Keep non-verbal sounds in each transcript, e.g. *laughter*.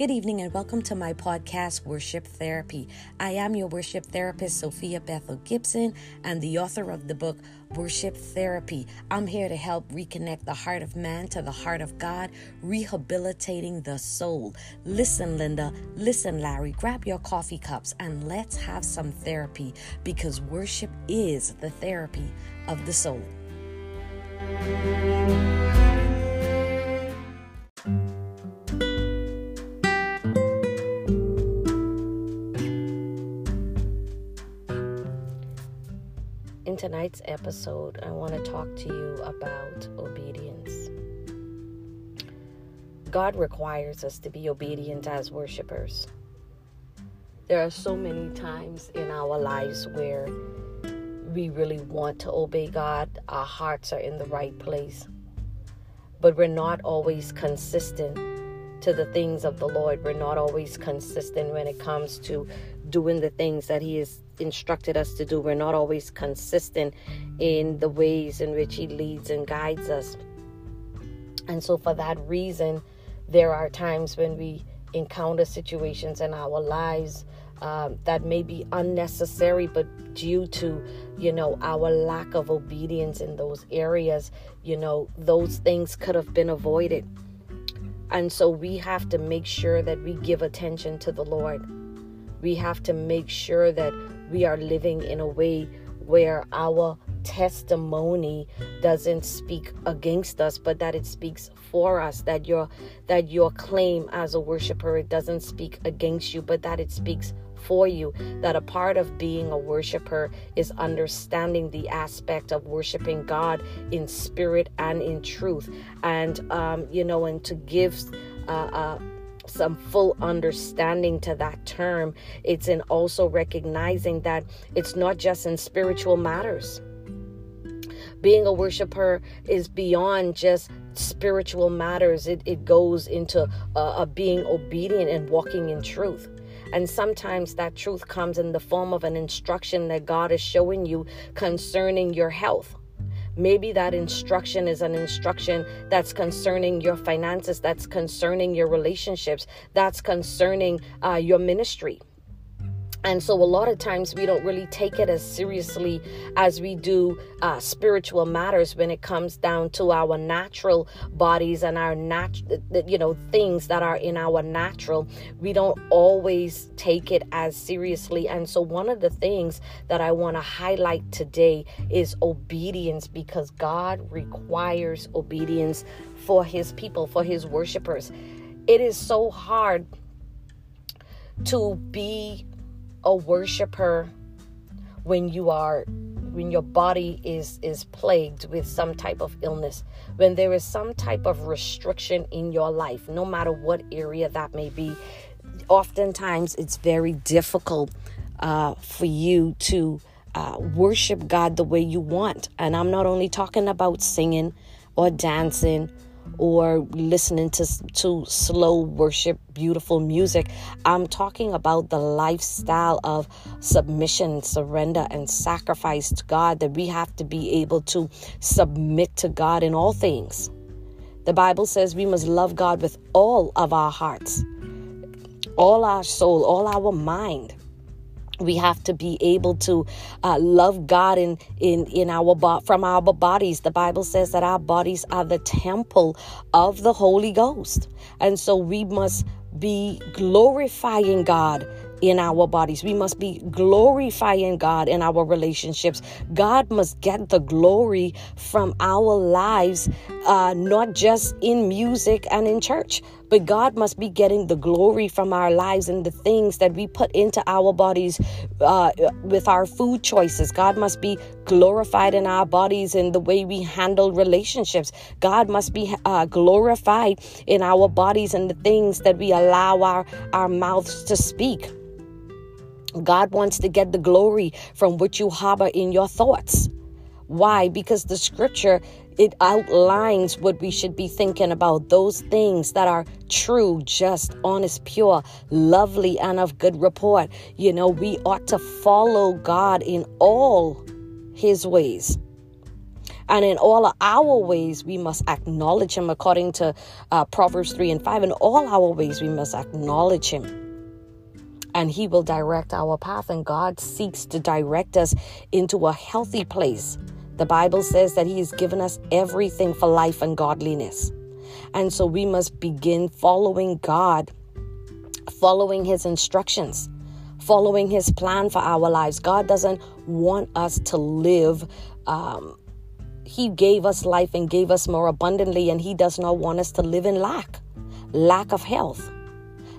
Good evening and welcome to my podcast, Worship Therapy. I am your worship therapist, Sophia Bethel Gibson, and the author of the book, Worship Therapy. I'm here to help reconnect the heart of man to the heart of God, rehabilitating the soul. Listen, Linda, listen, Larry, grab your coffee cups and let's have some therapy because worship is the therapy of the soul. Tonight's episode, I want to talk to you about obedience. God requires us to be obedient as worshipers. There are so many times in our lives where we really want to obey God, our hearts are in the right place, but we're not always consistent to the things of the Lord. We're not always consistent when it comes to doing the things that He has instructed us to do. We're not always consistent in the ways in which He leads and guides us. And so, for that reason, there are times when we encounter situations in our lives um, that may be unnecessary, but due to, you know, our lack of obedience in those areas, you know, those things could have been avoided. And so we have to make sure that we give attention to the Lord we have to make sure that we are living in a way where our testimony doesn't speak against us but that it speaks for us that your that your claim as a worshiper it doesn't speak against you but that it speaks for you. That a part of being a worshiper is understanding the aspect of worshiping god in spirit and in truth. And um you know and to give uh, uh some full understanding to that term. It's in also recognizing that it's not just in spiritual matters. Being a worshiper is beyond just spiritual matters, it, it goes into uh, being obedient and walking in truth. And sometimes that truth comes in the form of an instruction that God is showing you concerning your health Maybe that instruction is an instruction that's concerning your finances, that's concerning your relationships, that's concerning uh, your ministry. And so, a lot of times, we don't really take it as seriously as we do uh, spiritual matters when it comes down to our natural bodies and our natural, you know, things that are in our natural. We don't always take it as seriously. And so, one of the things that I want to highlight today is obedience because God requires obedience for His people, for His worshipers. It is so hard to be a worshiper when you are when your body is is plagued with some type of illness. When there is some type of restriction in your life no matter what area that may be oftentimes it's very difficult uh, for you to uh, worship god the way you want. And i'm not only talking about singing or dancing or listening to, to slow worship, beautiful music. I'm talking about the lifestyle of submission, surrender, and sacrifice to God that we have to be able to submit to God in all things. The Bible says we must love God with all of our hearts, all our soul, all our mind we have to be able to uh, love God in in in our from our bodies. The Bible says that our bodies are the temple of the Holy Ghost, and so we must be glorifying God in our bodies. We must be glorifying God in our relationships. God must get the glory from our lives, uh, not just in music and in church, but God must be getting the glory from our lives and the things that we put into our bodies uh, with our food choices. God must be glorified in our bodies in the way we handle relationships. God must be uh, glorified in our bodies and the things that we allow our, our mouths to speak. God wants to get the glory from what you harbor in your thoughts. Why? Because the scripture it outlines what we should be thinking about those things that are true, just, honest, pure, lovely, and of good report. You know, we ought to follow God in all his ways. And in all our ways, we must acknowledge Him according to uh, Proverbs 3 and 5. In all our ways, we must acknowledge Him. And He will direct our path. And God seeks to direct us into a healthy place. The Bible says that He has given us everything for life and godliness. And so we must begin following God, following His instructions following his plan for our lives. God doesn't want us to live um, he gave us life and gave us more abundantly, and He does not want us to live in lack lack of health,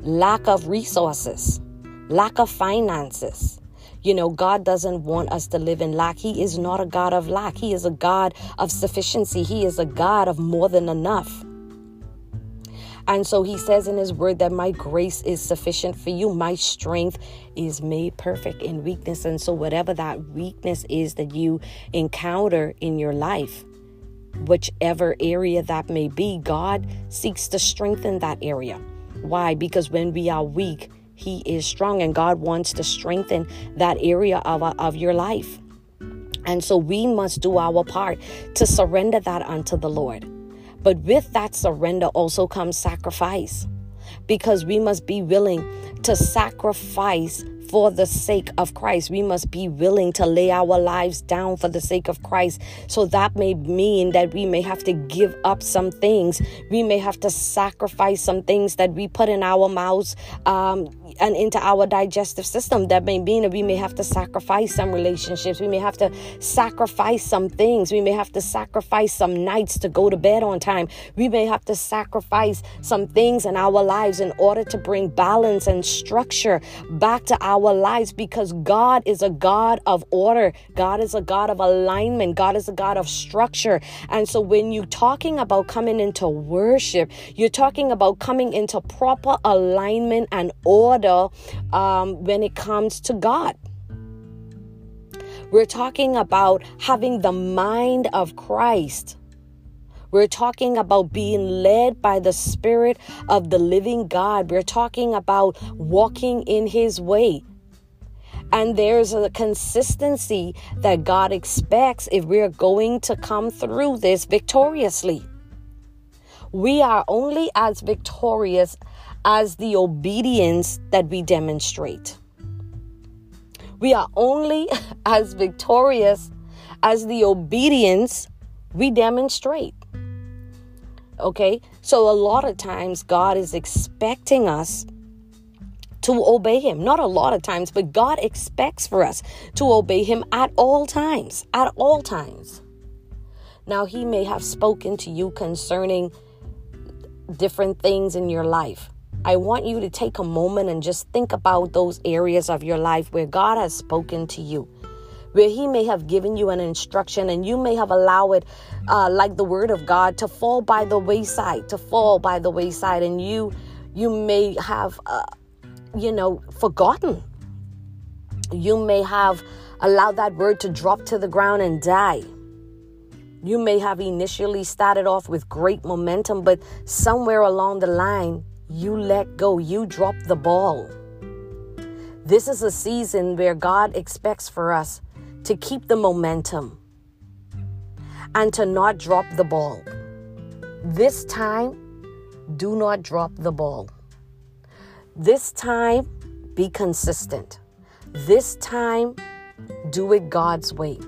lack of resources, lack of finances. You know, God doesn't want us to live in lack. He is not a God of lack. He is a God of sufficiency. He is a God of more than enough. And so he says in his word that my grace is sufficient for you. My strength is made perfect in weakness. And so, whatever that weakness is that you encounter in your life, whichever area that may be, God seeks to strengthen that area. Why? Because when we are weak, He is strong, and God wants to strengthen that area of, of your life. And so we must do our part to surrender that unto the Lord. But with that surrender also comes sacrifice because we must be willing to sacrifice for the sake of Christ. We must be willing to lay our lives down for the sake of Christ. So that may mean that we may have to give up some things. We may have to sacrifice some things that we put in our mouths um, and into our digestive system. That may mean that we may have to sacrifice some relationships. We may have to sacrifice some things. We may have to sacrifice some nights to go to bed on time. We may have to sacrifice some things in our lives in order to bring balance and structure back to our lives because God is a God of order. God is a God of alignment. God is a God of structure. And so when you're talking about coming into worship, you're talking about coming into proper alignment and order um, when it comes to God. We're talking about having the mind of Christ. We're talking about being led by the Spirit of the living God. We're talking about walking in His way. And there's a consistency that God expects if we're going to come through this victoriously. We are only as victorious as the obedience that we demonstrate. We are only *laughs* as victorious as the obedience we demonstrate. Okay? So, a lot of times, God is expecting us to obey Him. Not a lot of times, but God expects for us to obey Him at all times. At all times. Now, He may have spoken to you concerning different things in your life. I want you to take a moment and just think about those areas of your life where God has spoken to you, where He may have given you an instruction and you may have allowed it, uh, like the Word of God, to fall by the wayside, to fall by the wayside, and you you may have, uh, you know, forgotten. You may have allowed that word to drop to the ground and die. You may have initially started off with great momentum, but somewhere along the line, you let go, you drop the ball. This is a season where God expects for us to keep the momentum and to not drop the ball. This time, do not drop the ball. This time, be consistent. This time, do it God's way.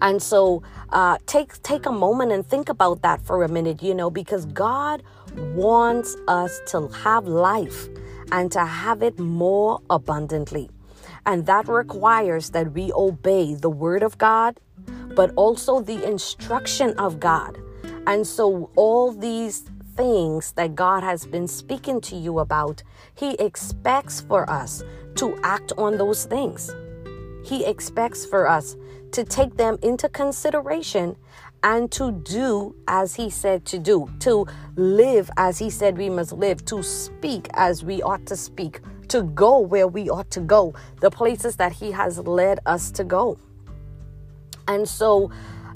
And so uh, take take a moment and think about that for a minute, you know, because God wants us to have life and to have it more abundantly. And that requires that we obey the word of God, but also the instruction of God. And so, all these things that God has been speaking to you about, He expects for us to act on those things. He expects for us to take them into consideration and to do as he said to do, to live as he said we must live, to speak as we ought to speak, to go where we ought to go, the places that he has led us to go. And so,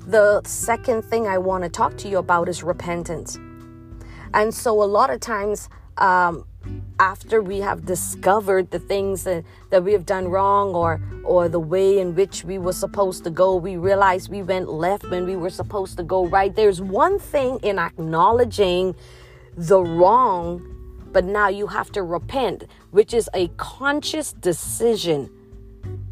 the second thing I want to talk to you about is repentance. And so, a lot of times, um, after we have discovered the things that, that we have done wrong or or the way in which we were supposed to go we realize we went left when we were supposed to go right. There's one thing in acknowledging the wrong but now you have to repent which is a conscious decision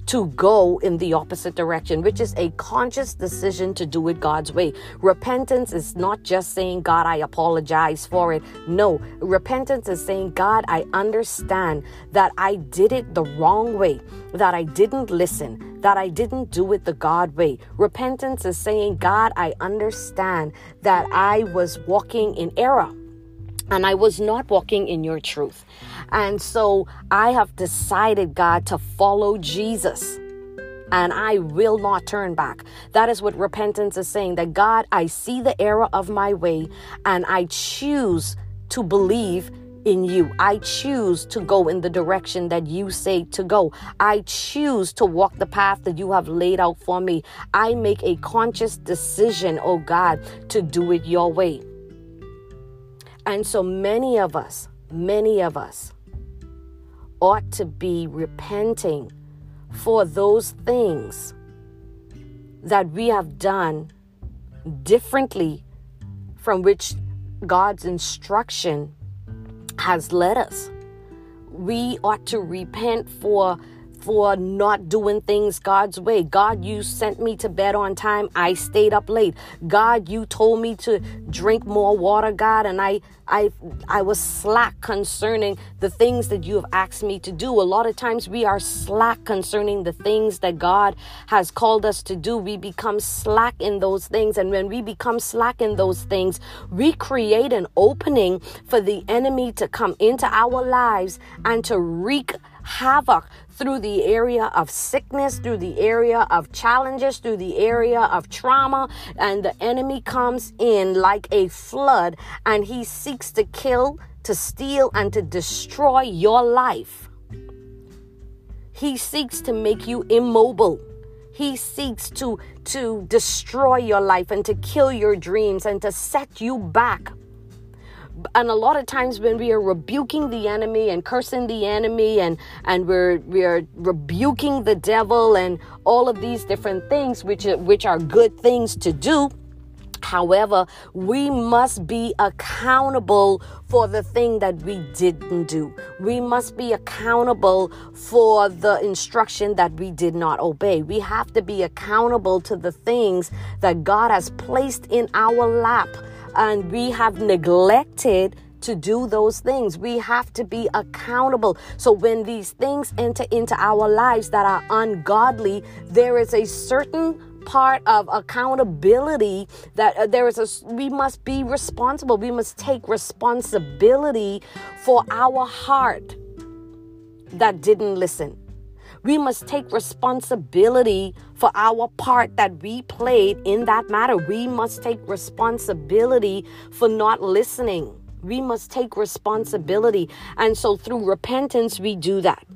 to go in the opposite direction, which is a conscious decision to do it God's way. Repentance is not just saying, God, I apologize for it. No, repentance is saying, God, I understand that I did it the wrong way, that I didn't listen, that I didn't do it the God way. Repentance is saying, God, I understand that I was walking in error and I was not walking in your truth. And so I have decided, God, to follow Jesus. And I will not turn back. That is what repentance is saying that God, I see the error of my way and I choose to believe in you. I choose to go in the direction that you say to go. I choose to walk the path that you have laid out for me. I make a conscious decision, oh God, to do it your way. And so many of us, many of us ought to be repenting for those things that we have done differently from which God's instruction has led us. We ought to repent for for not doing things God's way. God, you sent me to bed on time. I stayed up late. God, you told me to drink more water, God, and I I I was slack concerning the things that you have asked me to do. A lot of times we are slack concerning the things that God has called us to do. We become slack in those things, and when we become slack in those things, we create an opening for the enemy to come into our lives and to wreak havoc through the area of sickness, through the area of challenges, through the area of trauma. And the enemy comes in like a flood and he seeks to kill, to steal, and to destroy your life. He seeks to make you immobile. He seeks to, to destroy your life and to kill your dreams and to set you back and a lot of times when we are rebuking the enemy and cursing the enemy and and we're we're rebuking the devil and all of these different things which which are good things to do However, we must be accountable for the thing that we didn't do. We must be accountable for the instruction that we did not obey. We have to be accountable to the things that God has placed in our lap and we have neglected to do those things. We have to be accountable. So when these things enter into our lives that are ungodly, there is a certain part of accountability that uh, there is a we must be responsible. We must take responsibility for our heart that didn't listen. We must take responsibility for our part that we played in that matter. We must take responsibility for not listening. We must take responsibility. And so through repentance, we do that.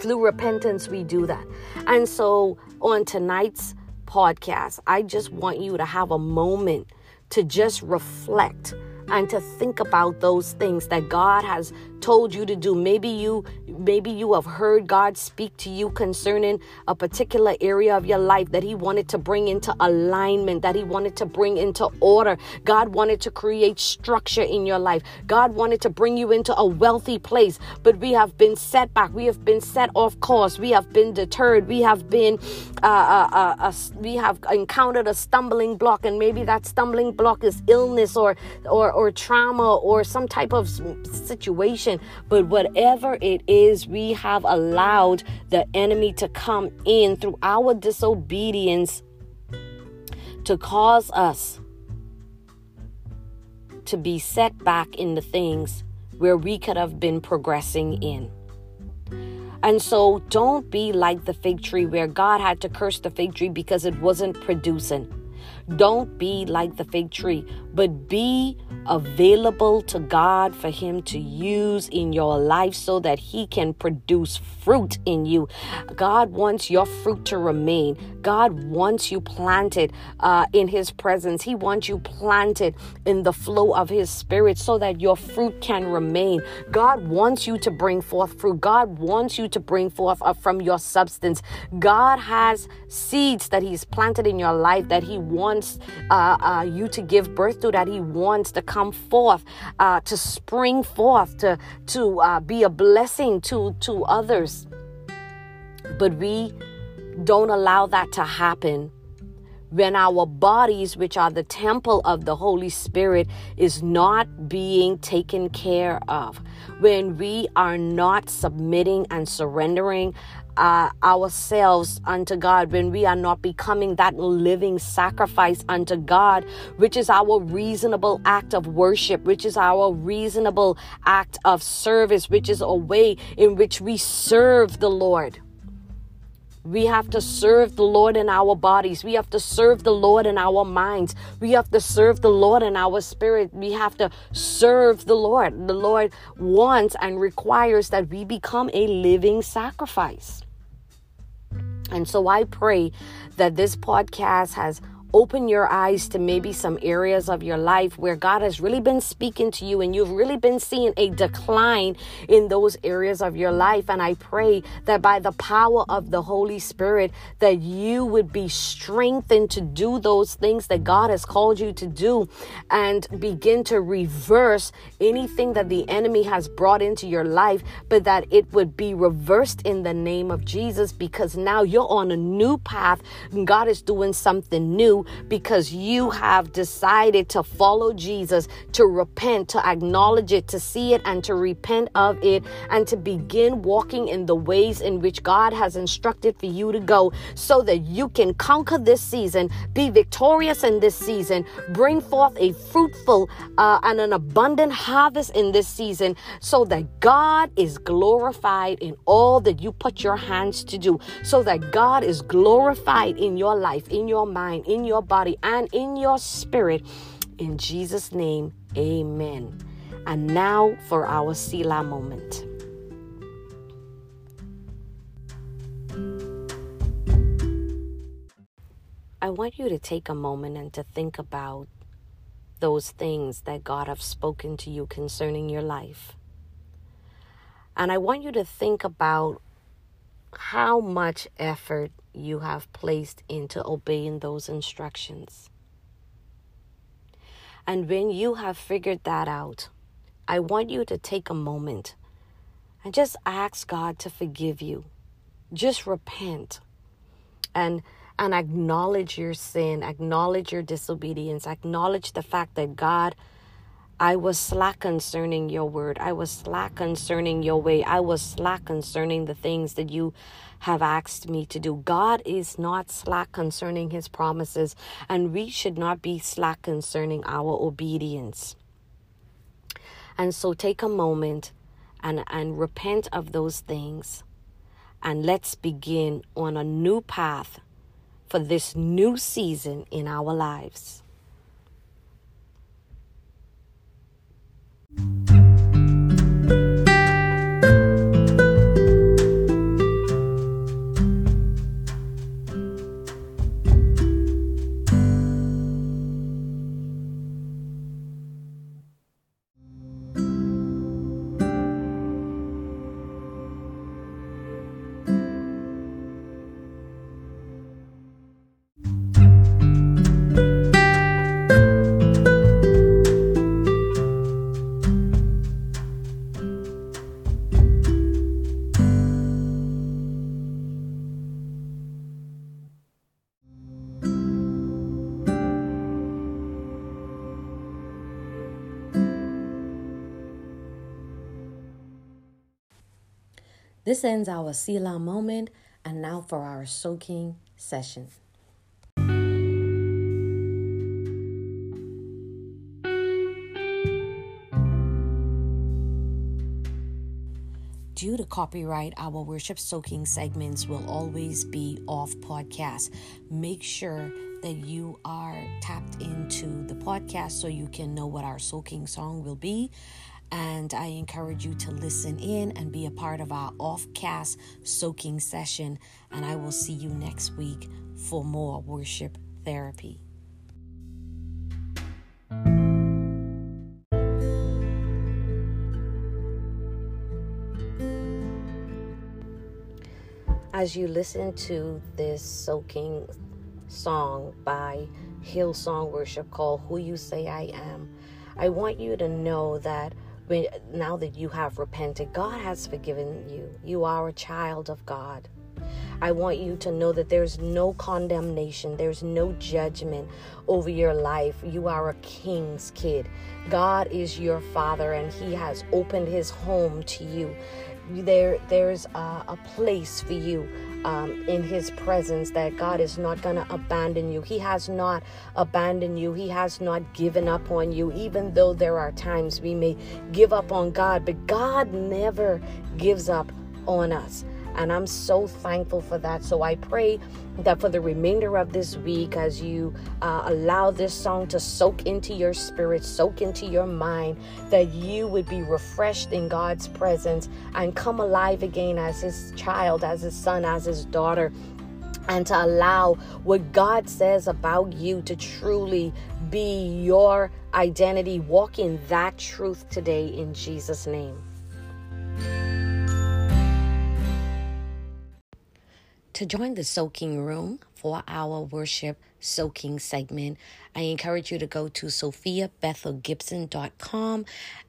Through repentance, we do that. And so on tonight's podcast, I just want you to have a moment to just reflect and to think about those things that God has told you to do. Maybe you maybe you have heard God speak to you concerning a particular area of your life that he wanted to bring into alignment, that he wanted to bring into order. God wanted to create structure in your life. God wanted to bring you into a wealthy place, but we have been set back. We have been set off course. We have been deterred. We have been uh, uh, uh, uh we have encountered a stumbling block and maybe that stumbling block is illness or or or trauma or some type of situation but whatever it is, we have allowed the enemy to come in through our disobedience to cause us to be set back in the things where we could have been progressing in. And so don't be like the fig tree where God had to curse the fig tree because it wasn't producing. Don't be like the fig tree but be available to God for Him to use in your life so that He can produce fruit in you. God wants your fruit to remain. God wants you planted uh, in His presence. He wants you planted in the flow of His Spirit so that your fruit can remain. God wants you to bring forth fruit. God wants you to bring forth uh, from your substance. God has seeds that He's planted in your life that He wants uh, uh you to give birth that He wants to come forth, uh, to spring forth, to to uh, be a blessing to to others. But we don't allow that to happen when our bodies, which are the temple of the Holy Spirit, is not being taken care of, when we are not submitting and surrendering uh, ourselves unto God, when we are not becoming that living sacrifice unto God, which is our reasonable act of worship, which is our reasonable act of service, which is a way in which we serve the Lord. We have to serve the Lord in our bodies. We have to serve the Lord in our minds. We have to serve the Lord in our spirit. We have to serve the Lord. The Lord wants and requires that we become a living sacrifice. And so I pray that this podcast has open your eyes to maybe some areas of your life where God has really been speaking to you and you've really been seeing a decline in those areas of your life. And I pray that by the power of the Holy Spirit that you would be strengthened to do those things that God has called you to do and begin to reverse anything that the enemy has brought into your life but that it would be reversed in the name of Jesus because now you're on a new path. God is doing something new because you have decided to follow Jesus, to repent, to acknowledge it, to see it, and to repent of it, and to begin walking in the ways in which God has instructed for you to go so that you can conquer this season, be victorious in this season, bring forth a fruitful uh, and an abundant harvest in this season so that God is glorified in all that you put your hands to do, so that God is glorified in your life, in your mind, in your your body and in your spirit. In Jesus' name, amen. And now for our Selah moment. I want you to take a moment and to think about those things that God have spoken to you concerning your life. And I want you to think about how much effort you have placed into obeying those instructions. And when you have figured that out, I want you to take a moment and just ask God to forgive you. Just repent and and acknowledge your sin, acknowledge your disobedience, acknowledge the fact that God I was slack concerning your word. I was slack concerning your way. I was slack concerning the things that you have asked me to do. God is not slack concerning his promises, and we should not be slack concerning our obedience. And so take a moment and, and repent of those things. And let's begin on a new path for this new season in our lives. thank you This ends our Selah moment, and now for our soaking session. due to copyright, our worship soaking segments will always be off podcast. Make sure that you are tapped into the podcast so you can know what our soaking song will be. And I encourage you to listen in and be a part of our off cast soaking session. And I will see you next week for more worship therapy. As you listen to this soaking song by Hillsong Worship called Who You Say I Am, I want you to know that when, now that you have repented, God has forgiven you. You are a child of God. I want you to know that there's no condemnation, there's no judgment over your life. You are a king's kid. God is your father, and He has opened His home to you. There, there's a, a place for you um, in His presence that God is not going to abandon you. He has not abandoned you. He has not given up on you, even though there are times we may give up on God, but God never gives up on us. And I'm so thankful for that. So I pray that for the remainder of this week, as you uh, allow this song to soak into your spirit, soak into your mind, that you would be refreshed in God's presence and come alive again as His child, as His son, as His daughter and to allow what God says about you to truly be your identity. Walk in that truth today in Jesus' name. To join the soaking room for our worship soaking segment, I encourage you to go to sophiabethelgibson.com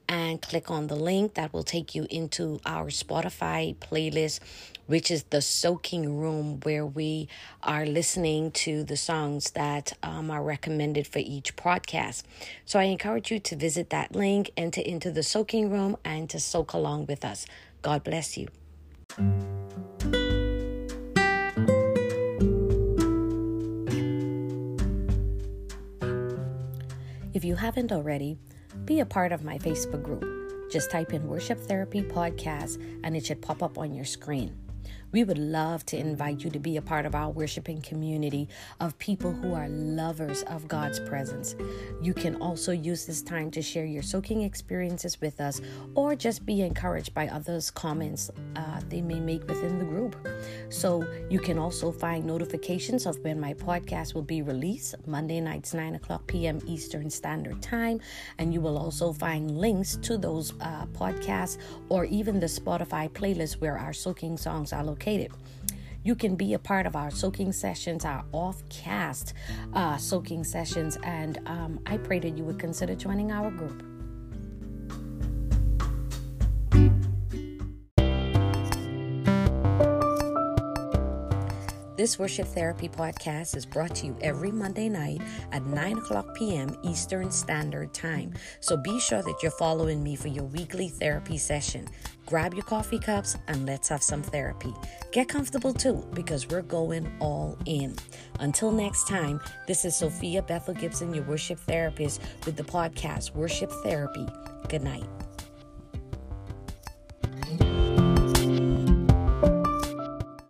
and click on the link that will take you into our Spotify playlist, which is the soaking room where we are listening to the songs that um, are recommended for each podcast. So I encourage you to visit that link, enter into the soaking room, and to soak along with us. God bless you. If you haven't already, be a part of my Facebook group. Just type in Worship Therapy Podcast and it should pop up on your screen. We would love to invite you to be a part of our worshiping community of people who are lovers of God's presence. You can also use this time to share your soaking experiences with us or just be encouraged by others' comments uh, they may make within the group. So you can also find notifications of when my podcast will be released Monday nights, 9 o'clock p.m. Eastern Standard Time. And you will also find links to those uh, podcasts or even the Spotify playlist where our soaking songs are located located. You can be a part of our soaking sessions, our off cast uh, soaking sessions, and um, I pray that you would consider joining our group. This Worship Therapy podcast is brought to you every Monday night at 9 o'clock p.m. Eastern Standard Time. So be sure that you're following me for your weekly therapy session. Grab your coffee cups and let's have some therapy. Get comfortable too because we're going all in. Until next time, this is Sophia Bethel Gibson, your worship therapist, with the podcast Worship Therapy. Good night.